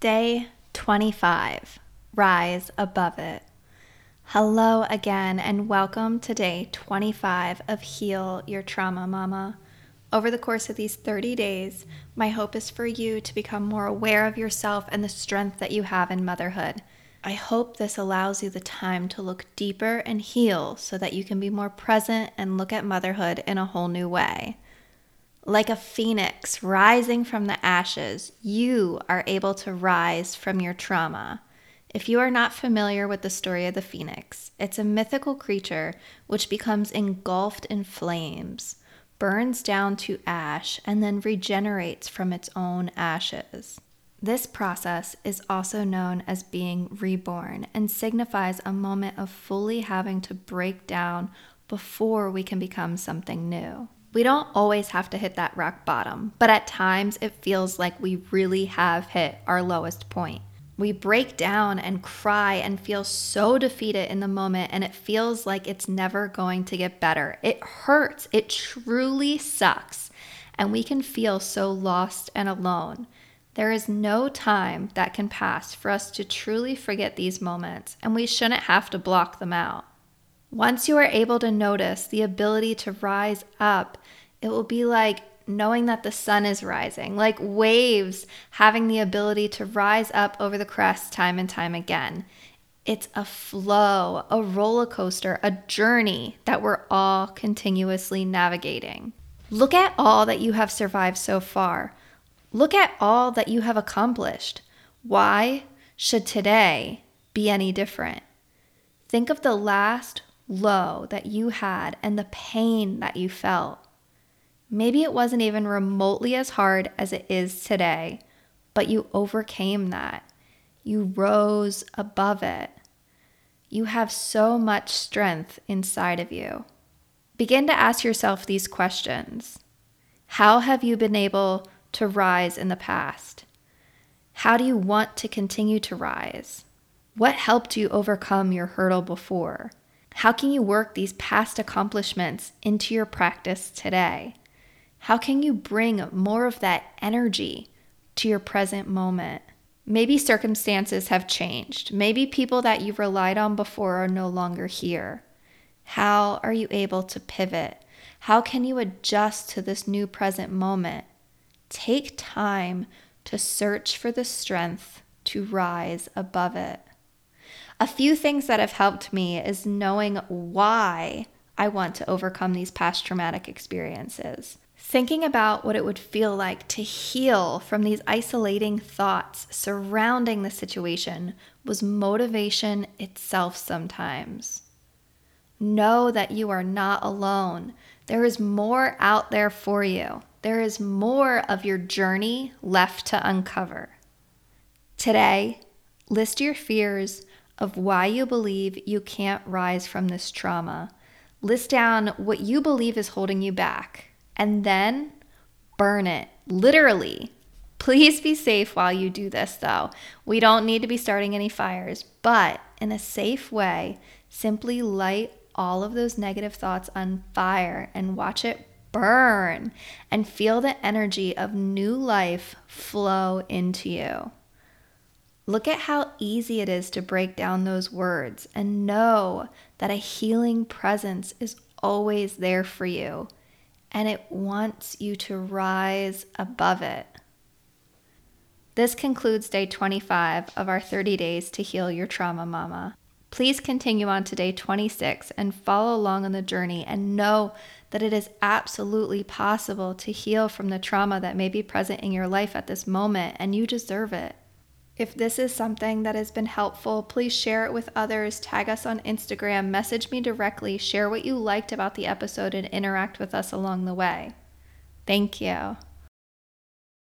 Day 25 Rise Above It. Hello again, and welcome to day 25 of Heal Your Trauma Mama. Over the course of these 30 days, my hope is for you to become more aware of yourself and the strength that you have in motherhood. I hope this allows you the time to look deeper and heal so that you can be more present and look at motherhood in a whole new way. Like a phoenix rising from the ashes, you are able to rise from your trauma. If you are not familiar with the story of the phoenix, it's a mythical creature which becomes engulfed in flames burns down to ash, and then regenerates from its own ashes. This process is also known as being reborn and signifies a moment of fully having to break down before we can become something new. We don't always have to hit that rock bottom, but at times it feels like we really have hit our lowest point we break down and cry and feel so defeated in the moment, and it feels like it's never going to get better. It hurts, it truly sucks, and we can feel so lost and alone. There is no time that can pass for us to truly forget these moments, and we shouldn't have to block them out. Once you are able to notice the ability to rise up, it will be like knowing that the sun is rising, like waves having the ability to rise up over the crest time and time again. It's a flow, a roller coaster, a journey that we're all continuously navigating. Look at all that you have survived so far. Look at all that you have accomplished. Why should today be any different? Think of the last low that you had and the pain that you felt. Maybe it wasn't even remotely as hard as it is today, but you overcame that. You rose above it. You have so much strength inside of you. Begin to ask yourself these questions How have you been able to rise in the past? How do you want to continue to rise? What helped you overcome your hurdle before? How can you work these past accomplishments into your practice today? How can you bring more of that energy to your present moment? Maybe circumstances have changed. Maybe people that you've relied on before are no longer here. How are you able to pivot? How can you adjust to this new present moment? Take time to search for the strength to rise above it. A few things that have helped me is knowing why I want to overcome these past traumatic experiences. Thinking about what it would feel like to heal from these isolating thoughts surrounding the situation was motivation itself sometimes. Know that you are not alone. There is more out there for you. There is more of your journey left to uncover. Today, list your fears of why you believe you can't rise from this trauma. List down what you believe is holding you back and then burn it. Literally. Please be safe while you do this, though. We don't need to be starting any fires, but in a safe way, simply light all of those negative thoughts on fire and watch it burn and feel the energy of new life flow into you. Look at how easy it is to break down those words and know that a healing presence is always there for you and it wants you to rise above it. This concludes day 25 of our 30 days to heal your trauma, mama. Please continue on to day 26 and follow along on the journey and know that it is absolutely possible to heal from the trauma that may be present in your life at this moment, and you deserve it. If this is something that has been helpful, please share it with others, tag us on Instagram, message me directly, share what you liked about the episode, and interact with us along the way. Thank you.